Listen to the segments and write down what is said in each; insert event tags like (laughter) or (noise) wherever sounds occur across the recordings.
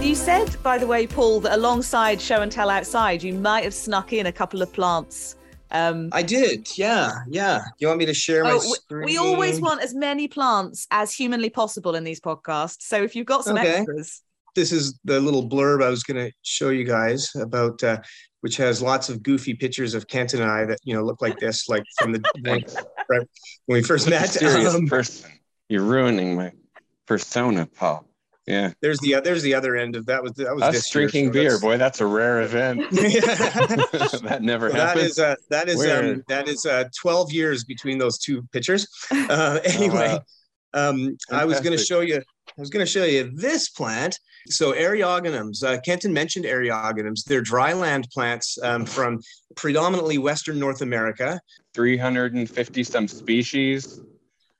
You said, by the way, Paul, that alongside show and tell outside, you might have snuck in a couple of plants. Um, I did, yeah, yeah. You want me to share my oh, screen? we always want as many plants as humanly possible in these podcasts. So if you've got some Okay. extras, This is the little blurb I was going to show you guys about, uh, which has lots of goofy pictures of Kent and I that you know look like this, like from the (laughs) right, when we first met. serious Um, person. You're ruining my persona, Paul. Yeah, there's the there's the other end of that was that was us this year, drinking so beer, boy. That's a rare event. (laughs) (laughs) that never that happens. That is uh, that is um, that is uh, 12 years between those two pictures. (laughs) Uh, anyway, um, I was going to show you. I was going to show you this plant. So Eriogonums. Uh, Kenton mentioned Eriogonums. They're dryland plants um, from predominantly Western North America. 350 some species.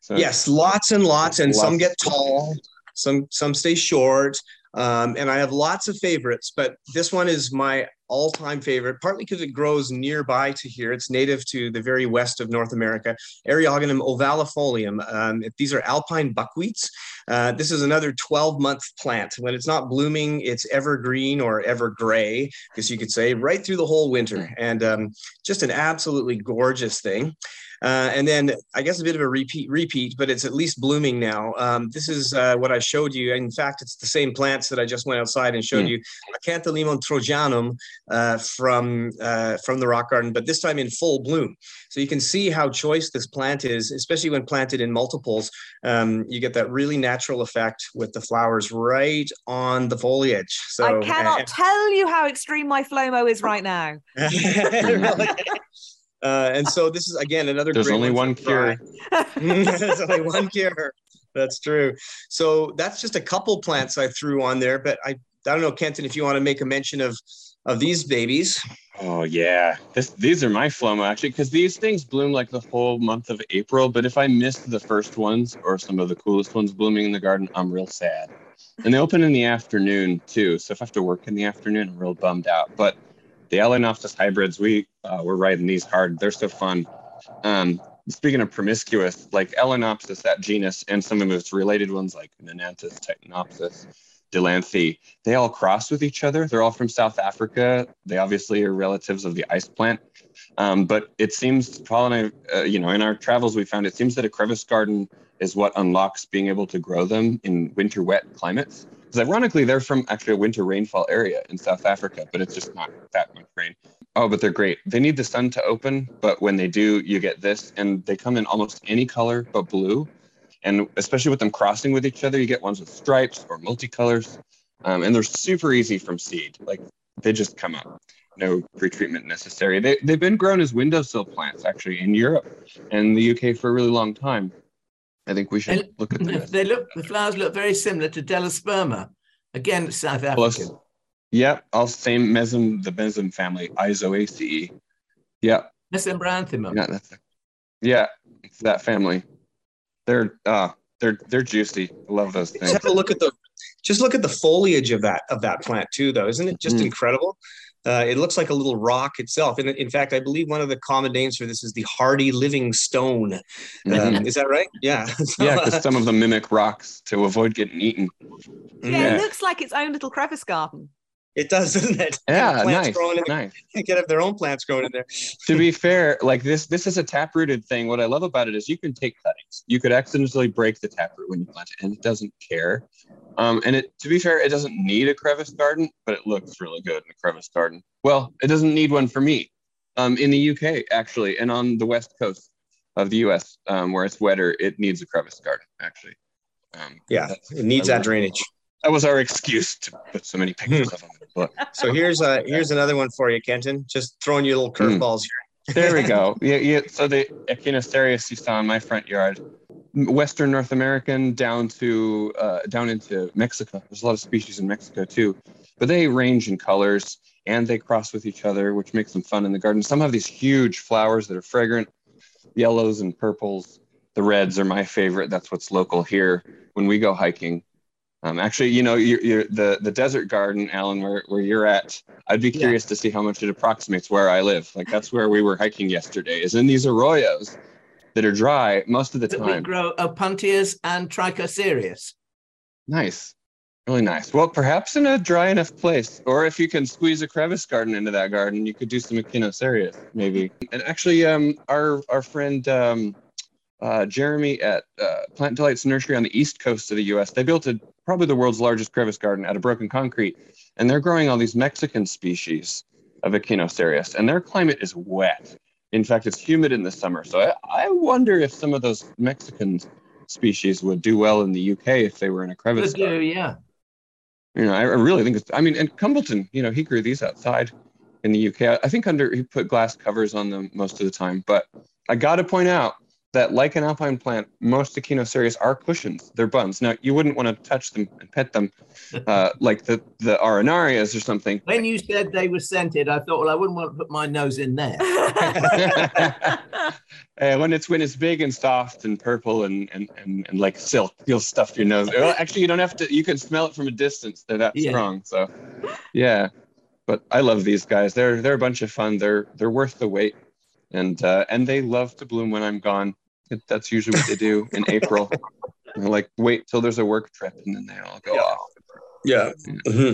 So Yes, lots and lots, and some get tall, some some stay short. Um, and I have lots of favorites, but this one is my all-time favorite, partly because it grows nearby to here. It's native to the very west of North America. Eriogonum ovalifolium. Um, these are alpine buckwheats. Uh, this is another 12-month plant. When it's not blooming, it's evergreen or evergray, because you could say, right through the whole winter. And um, just an absolutely gorgeous thing. Uh, and then I guess a bit of a repeat, repeat, but it's at least blooming now. Um, this is uh, what I showed you. In fact, it's the same plants that I just went outside and showed Hmm. you. Acantholimon trojanum uh, from uh, from the rock garden, but this time in full bloom. So you can see how choice this plant is, especially when planted in multiples. Um, you get that really natural effect with the flowers right on the foliage. So I cannot tell you how extreme my FLOMO is right now. (laughs) (laughs) Uh, and so this is again another. There's great only one cure. (laughs) There's only one cure. That's true. So that's just a couple plants I threw on there, but I I don't know, Kenton, if you want to make a mention of of these babies. Oh yeah, this these are my Flomo actually because these things bloom like the whole month of April. But if I missed the first ones or some of the coolest ones blooming in the garden, I'm real sad. And they open in the afternoon too, so if I have to work in the afternoon, I'm real bummed out. But the Aloinopsis hybrids, we uh, we're riding these hard. They're so fun. Um, speaking of promiscuous, like Aloinopsis, that genus, and some of its related ones like Nananthus Titanopsis, Deilanthe, they all cross with each other. They're all from South Africa. They obviously are relatives of the ice plant. Um, but it seems, Paul and I, uh, you know, in our travels, we found it seems that a crevice garden is what unlocks being able to grow them in winter wet climates. Because ironically, they're from actually a winter rainfall area in South Africa, but it's just not that much rain. Oh, but they're great. They need the sun to open, but when they do, you get this, and they come in almost any color but blue. And especially with them crossing with each other, you get ones with stripes or multicolors. Um, and they're super easy from seed. Like they just come up. No pretreatment necessary. They, they've been grown as windowsill plants actually in Europe and the UK for a really long time. I think we should And look at them. they look the flowers look very similar to Delosperma. Again, South. African. Yep, all same mesem, the mesem family, Aizoaceae. Yep, Mesembryanthemum. yeah, that's yeah, it's that family. They're uh they're they're juicy. I love those Just things. have a look at the just look at the foliage of that of that plant too, though. Isn't it just Mm. incredible? Uh, it looks like a little rock itself. And in fact, I believe one of the common names for this is the hardy living stone. Um, is that right? Yeah. (laughs) So, Yeah, uh, because some of them mimic rocks to avoid getting eaten. Yeah, Yeah. it looks like its own little crevice garden. It does, (laughs) doesn't it? Yeah, Plants nice, growing in there. nice. (laughs) They could have their own plants growing in there. to be (laughs) fair, like this, this is a taprooted thing. What I love about it is you can take cuttings. You could accidentally break the taproot when you plant it, and it doesn't care. Um, and it, to be fair, it doesn't need a crevice garden, but it looks really good in a crevice garden. Well, it doesn't need one for me. Um, in the UK, actually, and on the west coast of the US, um, where it's wetter, it needs a crevice garden, actually. Um, Yeah, it needs that drainage. That was our excuse to put so many pictures of them in the book. So here's uh here's another one for you, Kenton. Just throwing you little Hmm. curveballs here. There we go. (laughs) Yeah, yeah. So the Echinocereus you saw in my front yard, Western North American down to uh, down into Mexico. There's a lot of species in Mexico too, but they range in colors. and they cross with each other, which makes them fun in the garden. Some have these huge flowers that are fragrant, yellows and purples. The reds are my favorite. That's what's local here when we go hiking. Um, actually, you know, you're, you're, the the desert garden, Alan, where, where you're at. I'd be curious yeah. to see how much it approximates where I live. Like that's where we were hiking yesterday. Is in these arroyos that are dry most of the that time. We grow opuntias and trichocereus. Nice, really nice. Well, perhaps in a dry enough place, or if you can squeeze a crevice garden into that garden, you could do some echinocereus, maybe. And actually, um, our our friend. Um, uh, Jeremy at uh, Plant Delights Nursery on the east coast of the U.S. They built a probably the world's largest crevice garden out of broken concrete. And they're growing all these Mexican species of Echinocereus, and their climate is wet. In fact, it's humid in the summer. So I, I wonder if some of those Mexican species would do well in the UK if they were in a crevice. Could do, yeah. You know, I, I really think it's, I mean, and Cumbleton, you know, he grew these outside in the UK. I think under, he put glass covers on them most of the time. But I got to point out, that, like an alpine plant, most echinocereus are cushions. They're buns. Now, you wouldn't want to touch them and pet them (laughs) uh, like the, the arenarias or something. When you said they were scented, I thought, well, I wouldn't want to put my nose in there. (laughs) (laughs) uh, when it's when it's big and soft and purple and, and, and, and like silk, you'll stuff your nose. Well, actually, you don't have to. You can smell it from a distance. They're that yeah. strong. So, yeah. But I love these guys. They're they're a bunch of fun. They're they're worth the wait and uh, and they love to bloom when I'm gone. That's usually what they do in (laughs) April. like wait till there's a work trip and then they all go yeah. off. Yeah. Mm-hmm.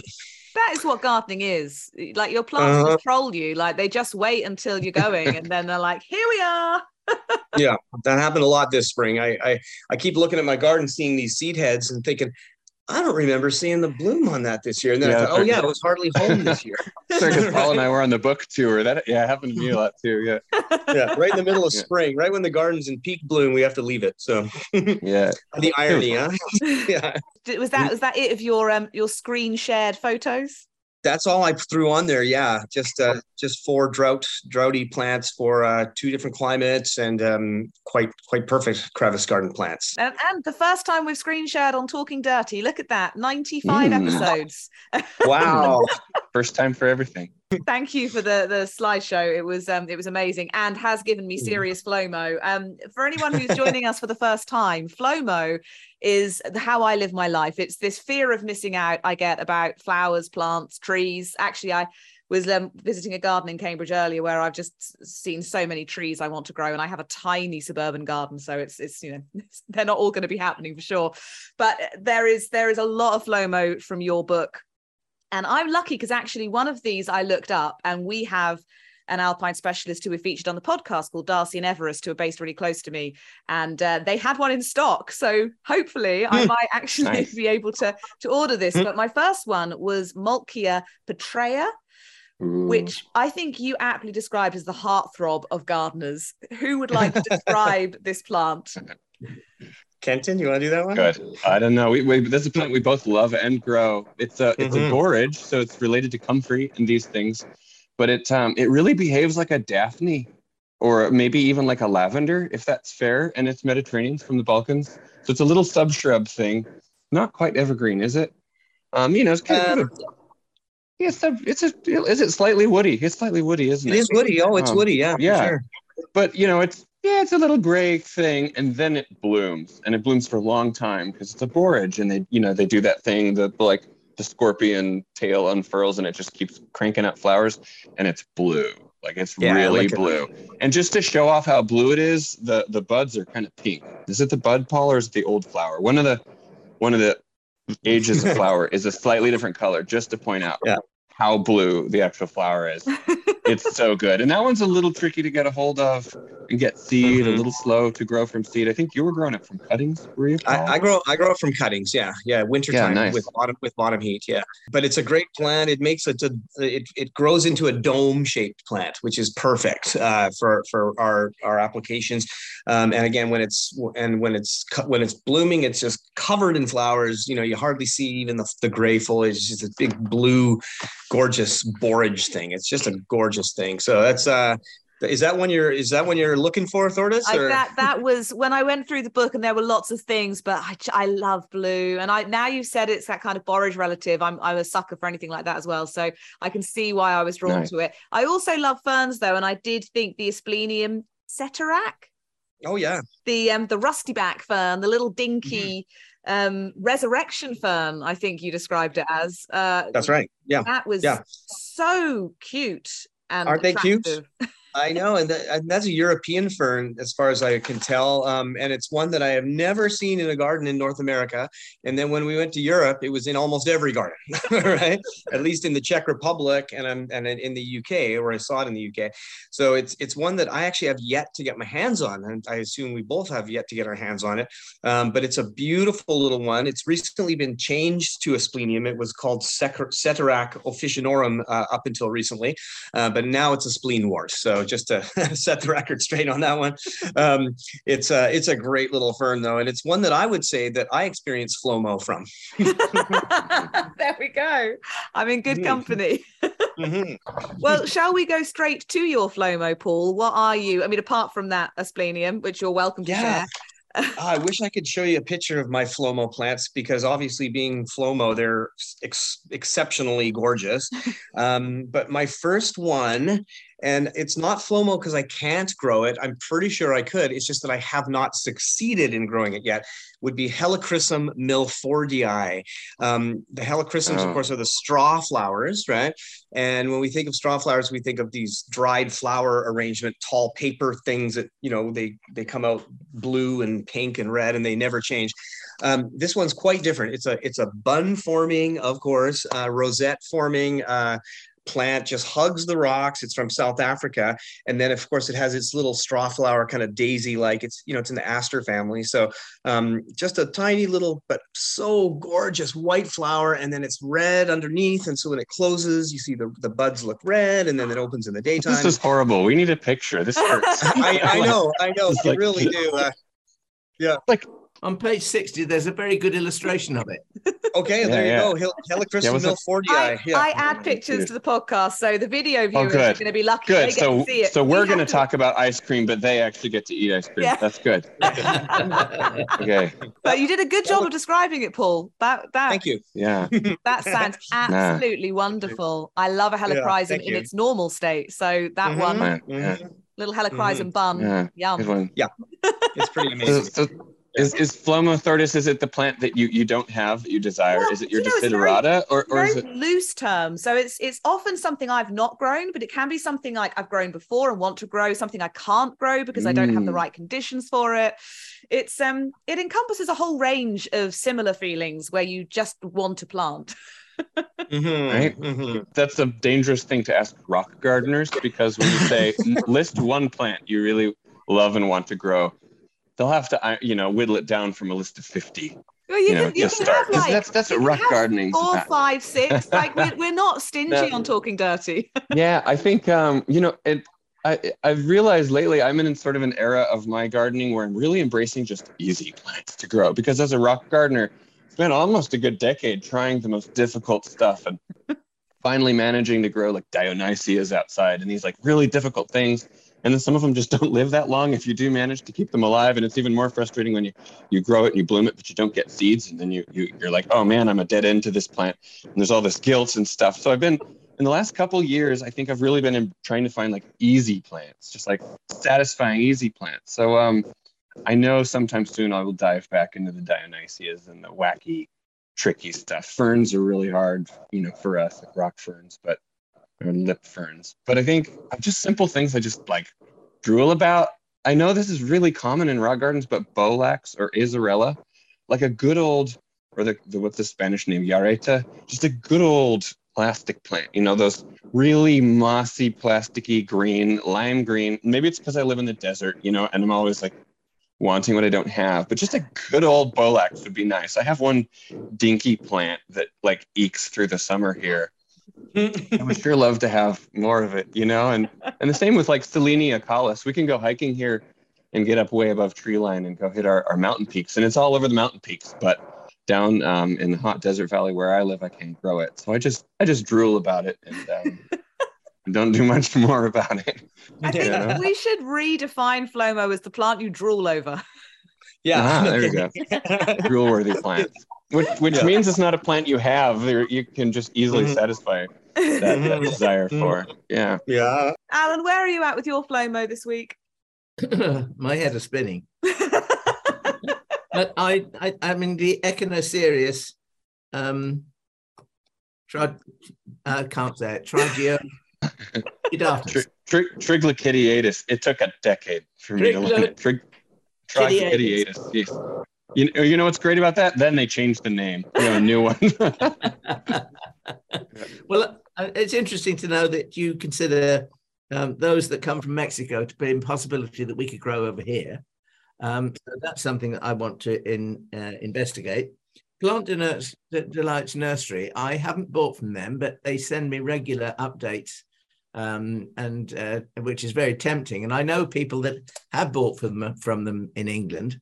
That is what gardening is. Like your plants uh-huh. control you. Like they just wait until you're going, and then they're like, "Here we are." (laughs) yeah, that happened a lot this spring. I, I I keep looking at my garden, seeing these seed heads, and thinking, I don't remember seeing the bloom on that this year. And then yeah, I thought, oh yeah, it was hardly home this year. (laughs) Because Paul and I were on the book tour. That yeah, happened to me a lot too. Yeah. (laughs) Yeah, right in the middle of yeah. spring, right when the garden's in peak bloom, we have to leave it. So yeah, (laughs) the irony, huh? yeah. Was that was that it of your um your screen shared photos? That's all I threw on there. Yeah, just uh, just four drought droughty plants for uh, two different climates and um, quite quite perfect crevice garden plants. And, and, the first time we've screen shared on Talking Dirty. Look at that, ninety five mm. episodes. (laughs) Wow, first time for everything. Thank you for the the slideshow. It was um, it was amazing and has given me serious FLOMO. Um, for anyone who's joining us for the first time, FLOMO is how I live my life. It's this fear of missing out I get about flowers, plants, trees. Actually, I was um, visiting a garden in Cambridge earlier where I've just seen so many trees I want to grow, and I have a tiny suburban garden, so it's it's you know (laughs) they're not all going to be happening for sure, but there is there is a lot of FLOMO from your book, and I'm lucky because actually one of these I looked up, and we have an alpine specialist who we featured on the podcast called D'Arcy and Everest, who are based really close to me, and uh, they had one in stock. So hopefully, (laughs) I might actually nice. be able to to order this. Hmm. But my first one was Moltkia petraea. Ooh. Which I think you aptly described as the heartthrob of gardeners. Who would like to describe (laughs) this plant? Kenton, you want to do that one? Good. I don't know. We, we, that's a plant we both love and grow. It's a it's mm-hmm. a borage, so it's related to comfrey and these things but it um it really behaves like a daphne or maybe even like a lavender if that's fair and it's mediterranean from the balkans so it's a little subshrub thing not quite evergreen is it um you know it's kind of uh, yeah, it's a, it's a, is it slightly woody? It's slightly woody, isn't it? It is woody. Oh, it's um, woody. Yeah. Yeah. Sure. But you know, it's, yeah, it's a little gray thing, and then it blooms, and it blooms for a long time because it's a borage, and they, you know, they do that thing, that like the scorpion tail unfurls and it just keeps cranking out flowers and it's blue like it's yeah, really like blue it. and just to show off how blue it is the the buds are kind of pink is it the bud paul or is it the old flower one of the one of the ages of flower is a slightly different color just to point out yeah how blue the actual flower is. (laughs) it's so good. And that one's a little tricky to get a hold of and get seed, mm-hmm. a little slow to grow from seed. I think you were growing it from cuttings, were you? I, I, grow I grow it from cuttings, yeah. Yeah, wintertime yeah, nice. with bottom with bottom heat, yeah. But it's a great plant. It makes it a, it, it grows into a dome shaped plant, which is perfect uh, for for our our applications. Um, and again, when it's and when it's when it's blooming, it's just covered in flowers. You know, you hardly see even the, the gray foliage. It's just a big blue gorgeous borage thing. It's just a gorgeous thing. So that's uh Is that when you're is that when you're looking for Thordis? I, that that was when I went through the book and there were lots of things, but I, I love blue. And I now you've said it's that kind of borage relative. I'm I'm a sucker for anything like that as well. So I can see why I was drawn Nice. to it. I also love ferns though, and I did think the Asplenium ceterach, oh yeah. the um the rusty back fern, the little Mm-hmm. dinky um resurrection fern, I think you described it as. Uh That's right. Yeah. that was Yeah. so cute and Aren't they cute? (laughs) I know, and, that, and that's a European fern, as far as I can tell. Um, and it's one that I have never seen in a garden in North America. And then when we went to Europe, it was in almost every garden, (laughs) right? At least in the Czech Republic and um, and in the UK, where I saw it in the UK. So it's it's one that I actually have yet to get my hands on, and I assume we both have yet to get our hands on it. Um, but it's a beautiful little one. It's recently been changed to Asplenium. It was called Ceterach officinarum uh, up until recently, uh, but now it's a spleenwort. So just to (laughs) set the record straight on that one, um, it's a it's a great little fern though, and it's one that I would say that I experienced FLOMO from. (laughs) there we go. I'm in good Mhm. company. (laughs) Mhm. Well, shall we go straight to your Flomo, Paul? What are you? I mean, apart from that asplenium, which you're welcome to Yeah. share. I wish I could show you a picture of my Flomo plants because obviously being Flomo, they're ex- exceptionally gorgeous. Um, but my first one, and it's not Flomo because I can't grow it. I'm pretty sure I could. It's just that I have not succeeded in growing it yet. Would be Helichrysum milfordii. Um, the Helichrysums, Oh. of course, are the straw flowers, right? And when we think of straw flowers, we think of these dried flower arrangement, tall paper things that you know they they come out blue and pink and red, and they never change. Um, this one's quite different. It's a it's a bun forming, of course, uh, rosette forming. Uh, plant just hugs the rocks it's from south africa and then of course it has its little straw flower kind of daisy like it's you know it's in the aster family so um, just a tiny little but so gorgeous white flower and then it's red underneath and so when it closes you see the, the buds look red and then it opens in the daytime This is horrible. We need a picture. This (laughs) hurts. I, I know i know (laughs) like- really do uh, On page 60, there's a very good illustration of it. (laughs) okay Yeah, there you yeah. go Hel- helichrysum Yeah, was it- I, yeah I add pictures to the podcast, so the video viewers are Oh, good. going to be lucky. Good. They get So to see it. so We we're have going to talk about ice cream, but they actually get to eat ice cream. Yeah. That's good. (laughs) Okay. But you did a good job of describing it, Paul. That that thank you Yeah. (laughs) that sounds absolutely wonderful. I love a helichrysum thank in you. its normal state. So that Mhm. one Yeah. yeah. Mhm. little helichrysum bun, Yeah. yum. Good one. it's pretty So, amazing so is, is Flomo, Thordis, is it the plant that you, you don't have that you desire? Well, is it your you know, desiderata or, or is it? loose term. So it's it's often something I've not grown, but it can be something like I've grown before and want to grow, something I can't grow because I don't have the Mm. right conditions for it. It's um it encompasses a whole range of similar feelings where you just want to plant. Mhm, Right. mhm. That's a dangerous thing to ask rock gardeners because when you say (laughs) list one plant you really love and want to grow, they'll have to, you know, whittle it down from a list of 50. Well, you, You know, can, you can start. have 'Cause like that's that's you what can rock have gardening's four, about. five, six. (laughs) Like we're, we're not stingy No. on talking dirty. (laughs) yeah, I think um, you know, it I I've realized lately I'm in sort of an era of my gardening where I'm really embracing just easy plants to grow because as a rock gardener, it's been almost a good decade trying the most difficult stuff and (laughs) finally managing to grow like Dionysias outside and these like really difficult things. And then some of them just (laughs) don't live that long if you do manage to keep them alive. And it's even more frustrating when you you grow it and you bloom it, but you don't get seeds. And then you, you you're like, oh man, I'm a dead end to this plant. And there's all this guilt and stuff. So I've been in the last couple years, I think I've really been in, trying to find like easy plants, just like satisfying easy plants. So um, I know sometime soon I will dive back into the Dionysias and the wacky, tricky stuff. Ferns are really hard, you know, for us, like rock ferns, but or lip ferns. But I think just simple things I just like drool about. I know this is really common in rock gardens, but Bolax or Azorella, like a good old, or the, the what's the Spanish name, Yareta, just a good old plastic plant. You know, those really mossy, plasticky green, lime green. Maybe it's because I live in the desert, you know, and I'm always like wanting what I don't have. But just a good old Bolax would be nice. I have one dinky plant that like ekes through the summer here. I would (laughs) sure love to have more of it, you know, and and the same with like Silene acaulis. We can go hiking here and get up way above tree line and go hit our, our mountain peaks, and it's all over the mountain peaks. But down um, in the hot desert valley where I live, I can't grow it, so I just I just drool about it, and um, (laughs) don't do much more about it. I think Yeah. we should redefine Flomo as the plant you drool over. Yeah. Ah, there you (laughs) go. Drool worthy plants. Which, which Yeah. means it's not a plant you have. There, you can just easily Mhm. satisfy that, that Mhm. desire Mhm. for. Yeah. yeah. Alan, where are you at with your Flomo this week? (laughs) My head is spinning. (laughs) But I, I, I mean, the Echinocereus, um, tried, I can't say it, Trigio, (laughs) Tri- tri- Triglochidiatus. It took a decade for me to learn it. Trig- Triglochidiatus. You know, you know what's great about that? Then they changed the name. You know, a new one. (laughs) (laughs) well, uh, it's interesting to know that you consider um, those that come from Mexico to be a possibility that we could grow over here. Um, so that's something that I want to in, uh, investigate. Plant Delights, Delights Nursery, I haven't bought from them, but they send me regular updates, um, and uh, which is very tempting. And I know people that have bought from them, from them in England,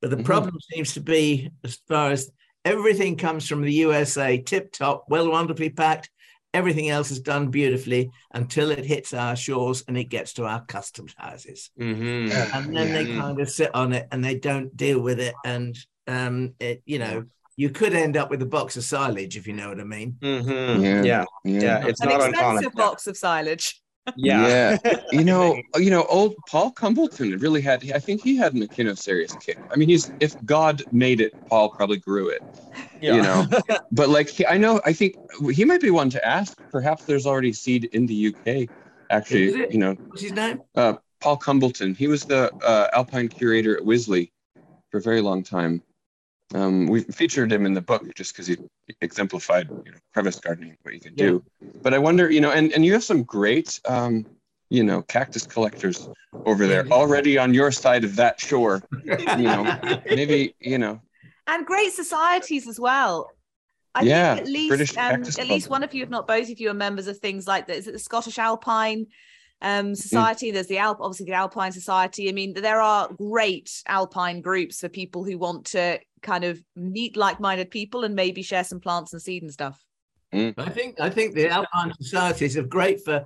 but the Mhm. problem seems to be as far as everything comes from the USA, tip top, well wonderfully packed. Everything else is done beautifully until it hits our shores and it gets to our customs houses Mm-hmm. and then they Mhm. kind of sit on it and they don't deal with it and um it you know you could end up with a box of silage if you know what i mean Mm-hmm. Yeah. Yeah. Yeah. It's An not expensive uncommon. box of silage. Yeah. (laughs) you know, you know, old Paul Cumbleton really had. I think he had an serious kick. I mean, he's if God made it, Paul probably grew it. Yeah. You know, (laughs) but like he, I know, I think he might be one to ask. Perhaps there's already seed in the UK. Actually, you know, what's his name uh, Paul Cumbleton. He was the uh, alpine curator at Wisley for a very long time. Um, we featured him in the book just because he exemplified you know, crevice gardening, what you can do. But I wonder, you know, and, and you have some great, um, you know, cactus collectors over there already on your side of that shore. You know, (laughs) maybe, you know, and great societies as well. I Yeah, think at least British um, Cactus at least one of you, if not both of you, are members of things like the, is it the Scottish Alpine um, Mm. Society? There's the Alp, obviously the Alpine Society. I mean, there are great alpine groups for people who want to kind of meet like-minded people and maybe share some plants and seed and stuff. i think i think the alpine societies are great for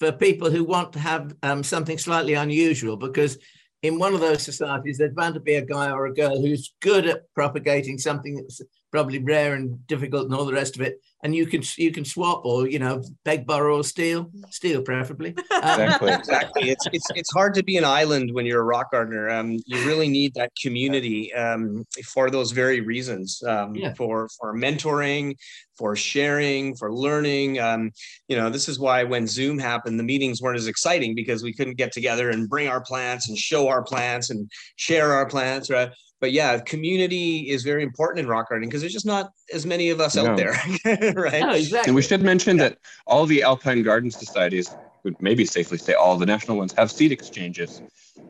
for people who want to have um, something slightly unusual because in one of those societies there's bound to be a guy or a girl who's good at propagating something that's probably rare and difficult and all the rest of it and you can you can swap or you know beg borrow or steal steal preferably Um, exactly. (laughs) exactly. It's it's it's hard to be an island when you're a rock gardener. Um, you really need that community um, for those very reasons. Um, Yeah. For for mentoring, for sharing, for learning. Um, you know, this is why when Zoom happened, the meetings weren't as exciting because we couldn't get together and bring our plants and show our plants and share our plants. Right. But yeah, community is very important in rock gardening because there's just not as many of us No. out there, (laughs) right? no, exactly And we should mention that all the alpine garden societies, would maybe safely say all the national ones, have seed exchanges.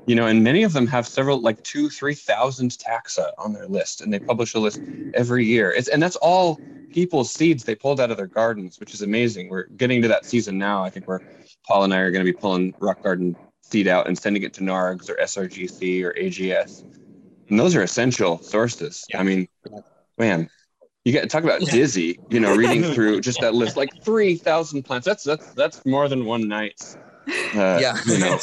You know, and many of them have several, like two, three thousand taxa on their list, and they publish a list every year. It's and that's all people's seeds they pulled out of their gardens, which is amazing. We're getting to that season now. I think where Paul and I are going to be pulling rock garden seed out and sending it to NARGs or SRGC or AGS, and those are essential sources. Yeah. I mean, man, you get to talk about dizzy, you know, reading (laughs) through just that list, like three thousand plants. That's that's that's more than one night. uh, yeah, you know,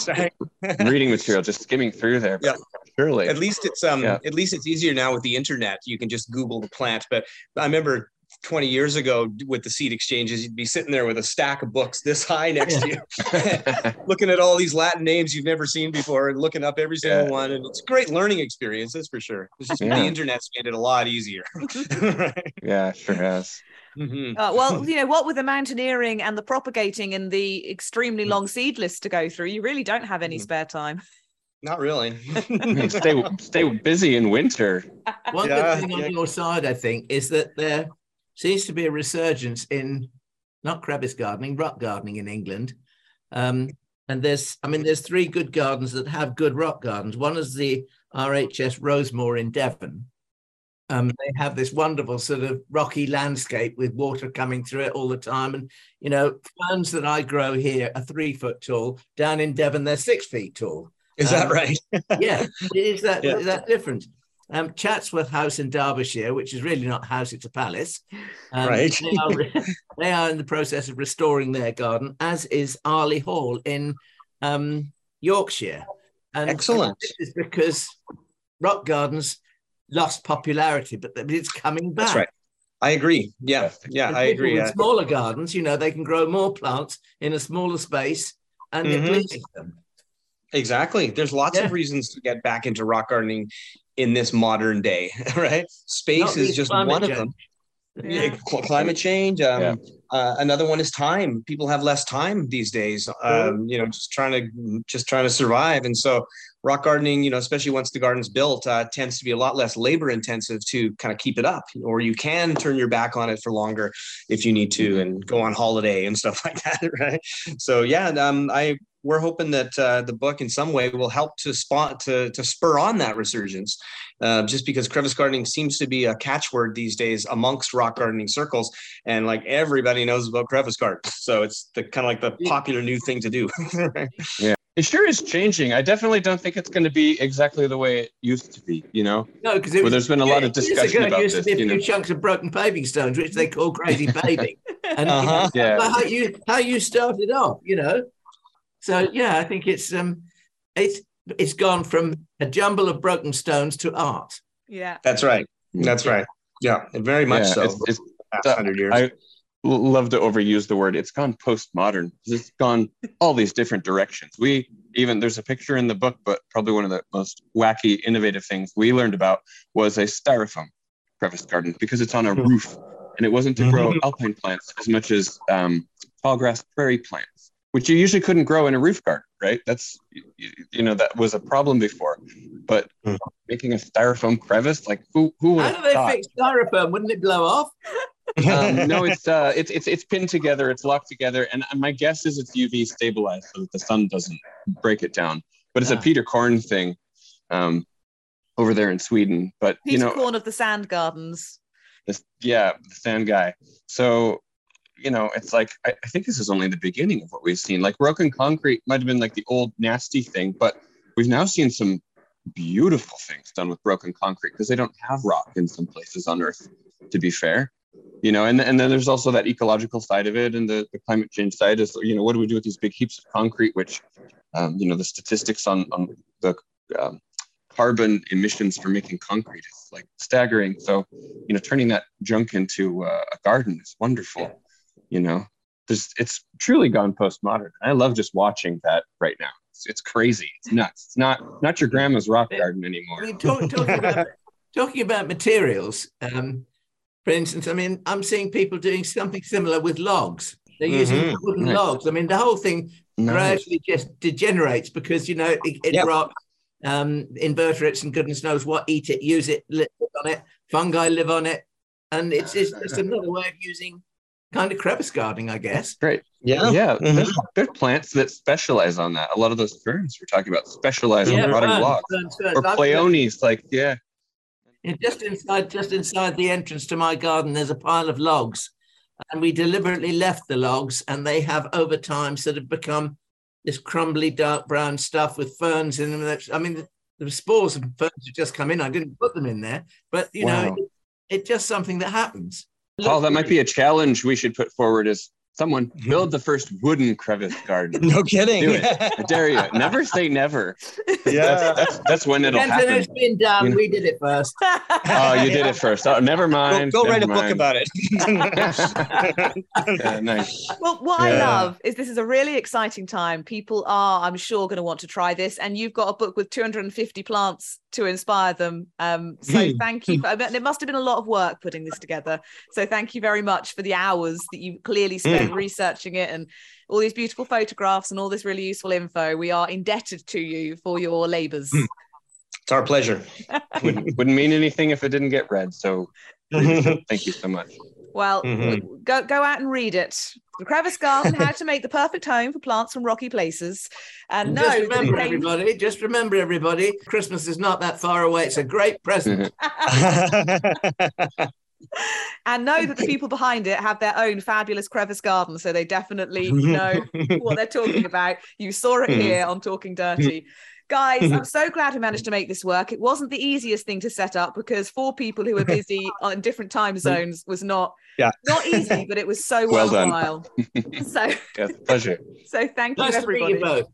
(laughs) reading material. Just skimming through there. Yeah. surely. at least it's um Yeah. at least it's easier now with the internet you can just google the plant but i remember 20 years ago with the seed exchanges you'd be sitting there with a stack of books this high next to you (laughs) looking at all these latin names you've never seen before and looking up every single Yeah. one and it's a great learning experience that's for sure it's just Yeah. the internet's made it a lot easier (laughs) right? yeah, sure has. Mhm. Uh, well, you know, what with the mountaineering and the propagating and the extremely Mm. long seed list to go through, you really don't have any Mhm. spare time. (laughs) not really I mean, stay stay busy in winter. One Yeah, good thing yeah. on your side, I think, is that there seems to be a resurgence in not crevice gardening, rock gardening in England. Um, and there's, I mean, there's three good gardens that have good rock gardens. One is the RHS Rosemoor in Devon. Um, they have this wonderful sort of rocky landscape with water coming through it all the time. And, you know, ferns that I grow here are three foot tall. Down in Devon, they're six feet tall is that Um, right yeah, it is that (laughs) Yeah. is that different. Um, Chatsworth House in Derbyshire, which is really not a house, it's a palace. Um, Right. They are, (laughs) they are in the process of restoring their garden, as is Arley Hall in um, Yorkshire. And Excellent. This is because rock gardens lost popularity, but it's coming back. That's right. I agree. Yeah, yeah, And I agree. with smaller gardens, you know, they can grow more plants in a smaller space, and it Mhm. pleases them. Exactly. There's lots Yeah. of reasons to get back into rock gardening in this modern day, (laughs) right? Space Not is just climate one of them. Yeah. Yeah, cl- climate change. Um, Yeah. uh, another one is time. People have less time these days. Um, you know, just trying to just trying to survive. And so, rock gardening, you know, especially once the garden's built, uh, tends to be a lot less labor intensive to kind of keep it up. Or you can turn your back on it for longer if you need to, and go on holiday and stuff (laughs) like that, right? So yeah, um, I we're hoping that uh, the book in some way will help to spot to to spur on that resurgence uh, just because crevice gardening seems to be a catchword these days amongst rock gardening circles and like everybody knows about crevice gardens so it's the kind of like the popular new thing to do (laughs) yeah It sure is changing. I definitely don't think it's going to be exactly the way it used to be. You know, No, because Well, there's been a lot of years discussion ago, it about used this, To be a you few know. chunks of broken paving stones, which they call crazy (laughs) paving. And Uh-huh. you know, Yeah. how you how you started off, you know. So yeah, I think it's um, it's it's gone from a jumble of broken stones to art. Yeah. that's right that's right yeah very much Yeah, so it's- it's- past uh, 100 years I l- love to overuse the word. It's gone postmodern. It's gone all these different directions. We even there's a picture in the book, but probably one of the most wacky, innovative things we learned about was a styrofoam crevice garden because it's on a roof, and it wasn't to grow alpine plants as much as um, tall grass prairie plants, which you usually couldn't grow in a roof garden, right? That's you, you know that was a problem before, but Hmm. making a styrofoam crevice, like who who would How have do they thought? fix styrofoam? Wouldn't it blow off? um, no, it's uh, it's it's it's pinned together. It's locked together, and my guess is it's UV stabilized so that the sun doesn't break it down. But it's a Ah. Peter Korn thing, um, over there in Sweden. But Peter you know, Korn of the Sand Gardens. this, yeah, the sand guy. So you know, it's like I, I think this is only the beginning of what we've seen. Like broken concrete might have been like the old nasty thing, but we've now seen some beautiful things done with broken concrete because they don't have rock in some places on Earth. To be fair, you know, and and then there's also that ecological side of it and the, the climate change side is you know what do we do with these big heaps of concrete, which um, you know the statistics on on the um, carbon emissions for making concrete is like staggering. So you know, turning that junk into uh, a garden is wonderful. You know, there's it's truly gone postmodern. I love just watching that right now. It's, it's crazy. It's nuts. It's not not your grandma's rock garden I anymore. mean, talk, talking, (laughs) about, talking about materials, um, for instance, I mean, I'm seeing people doing something similar with logs. They're using Mhm. wooden Nice. logs. I mean, the whole thing Nice. gradually just degenerates because you know it, it Yep. rot. Um, invertebrates and goodness knows what eat it, use it, live on it. Fungi live on it, and it's, it's just (laughs) another way of using kind of crevice gardening, I guess. Great. yeah Yeah, Mhm. there's, there's plants that specialize on that. A lot of those ferns we're talking about specialize Yeah, on rotting ferns, logs. ferns, ferns. Or I've- pleiones, like yeah. Yeah, just inside, just inside the entrance to my garden, there's a pile of logs, and we deliberately left the logs, and they have over time sort of become this crumbly dark brown stuff with ferns in them. I mean, the, the spores of ferns have just come in. I didn't put them in there, but you know, it, it's just something that happens. Paul, that might be a challenge we should put forward is someone (laughs) build the first wooden crevice garden. no kidding Do it. I dare you. Never say never. (laughs) yeah That's, that's, that's when it'll Benson, happen. it's been done. You know- We did it first. (laughs) Oh, you did it first. Oh, never go, mind. go write a never book about it Yeah, nice. Well, what I love is this is a really exciting time. People are, I'm sure, going to want to try this, and you've got a book with 250 plants to inspire them. Um, so Hmm. thank you. For, I mean, it must have been a lot of work putting this together. So thank you very much for the hours that you clearly spent Hmm. researching it and all these beautiful photographs and all this really useful info. We are indebted to you for your labours. Hmm. it's our pleasure (laughs) Wouldn't, wouldn't mean anything if it didn't get read. So (laughs) thank you so much. Well, Mhm. go go out and read it. The Crevice Garden: How to Make the Perfect Home for Plants from Rocky Places. And just no, remember, everybody. Just remember, everybody. Christmas is not that far away. It's a great present. (laughs) (laughs) and know that the people behind it have their own fabulous crevice garden, so they definitely (laughs) know what they're talking about. You saw it mm-hmm. here on Talking Dirty. Mm-hmm. Guys, I'm mm-hmm. so glad we managed to make this work. It wasn't the easiest thing to set up because four people who were busy (laughs) on different time zones was not Yeah. not easy, but it was so Well done. worthwhile. so Yeah, pleasure. so thank you Nice to meet everybody. you both.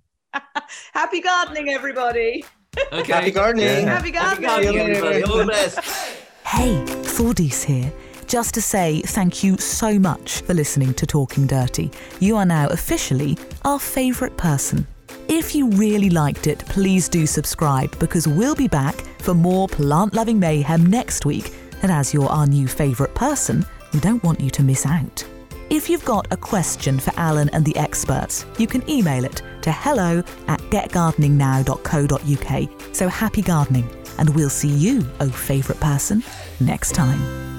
Happy gardening, everybody. Okay. Happy gardening. Yeah. Happy Happy gardening. gardening, See you everybody. All the best. Hey, Thordis here. Just to say thank you so much for listening to Talking Dirty. You are now officially our favourite person. If you really liked it, please do subscribe because we'll be back for more plant loving mayhem next week. And as you're our new favourite person, we don't want you to miss out. If you've got a question for Alan and the experts, you can email it to hello at getgardeningnow.co.uk. So happy gardening, and we'll see you, oh favourite person, next time.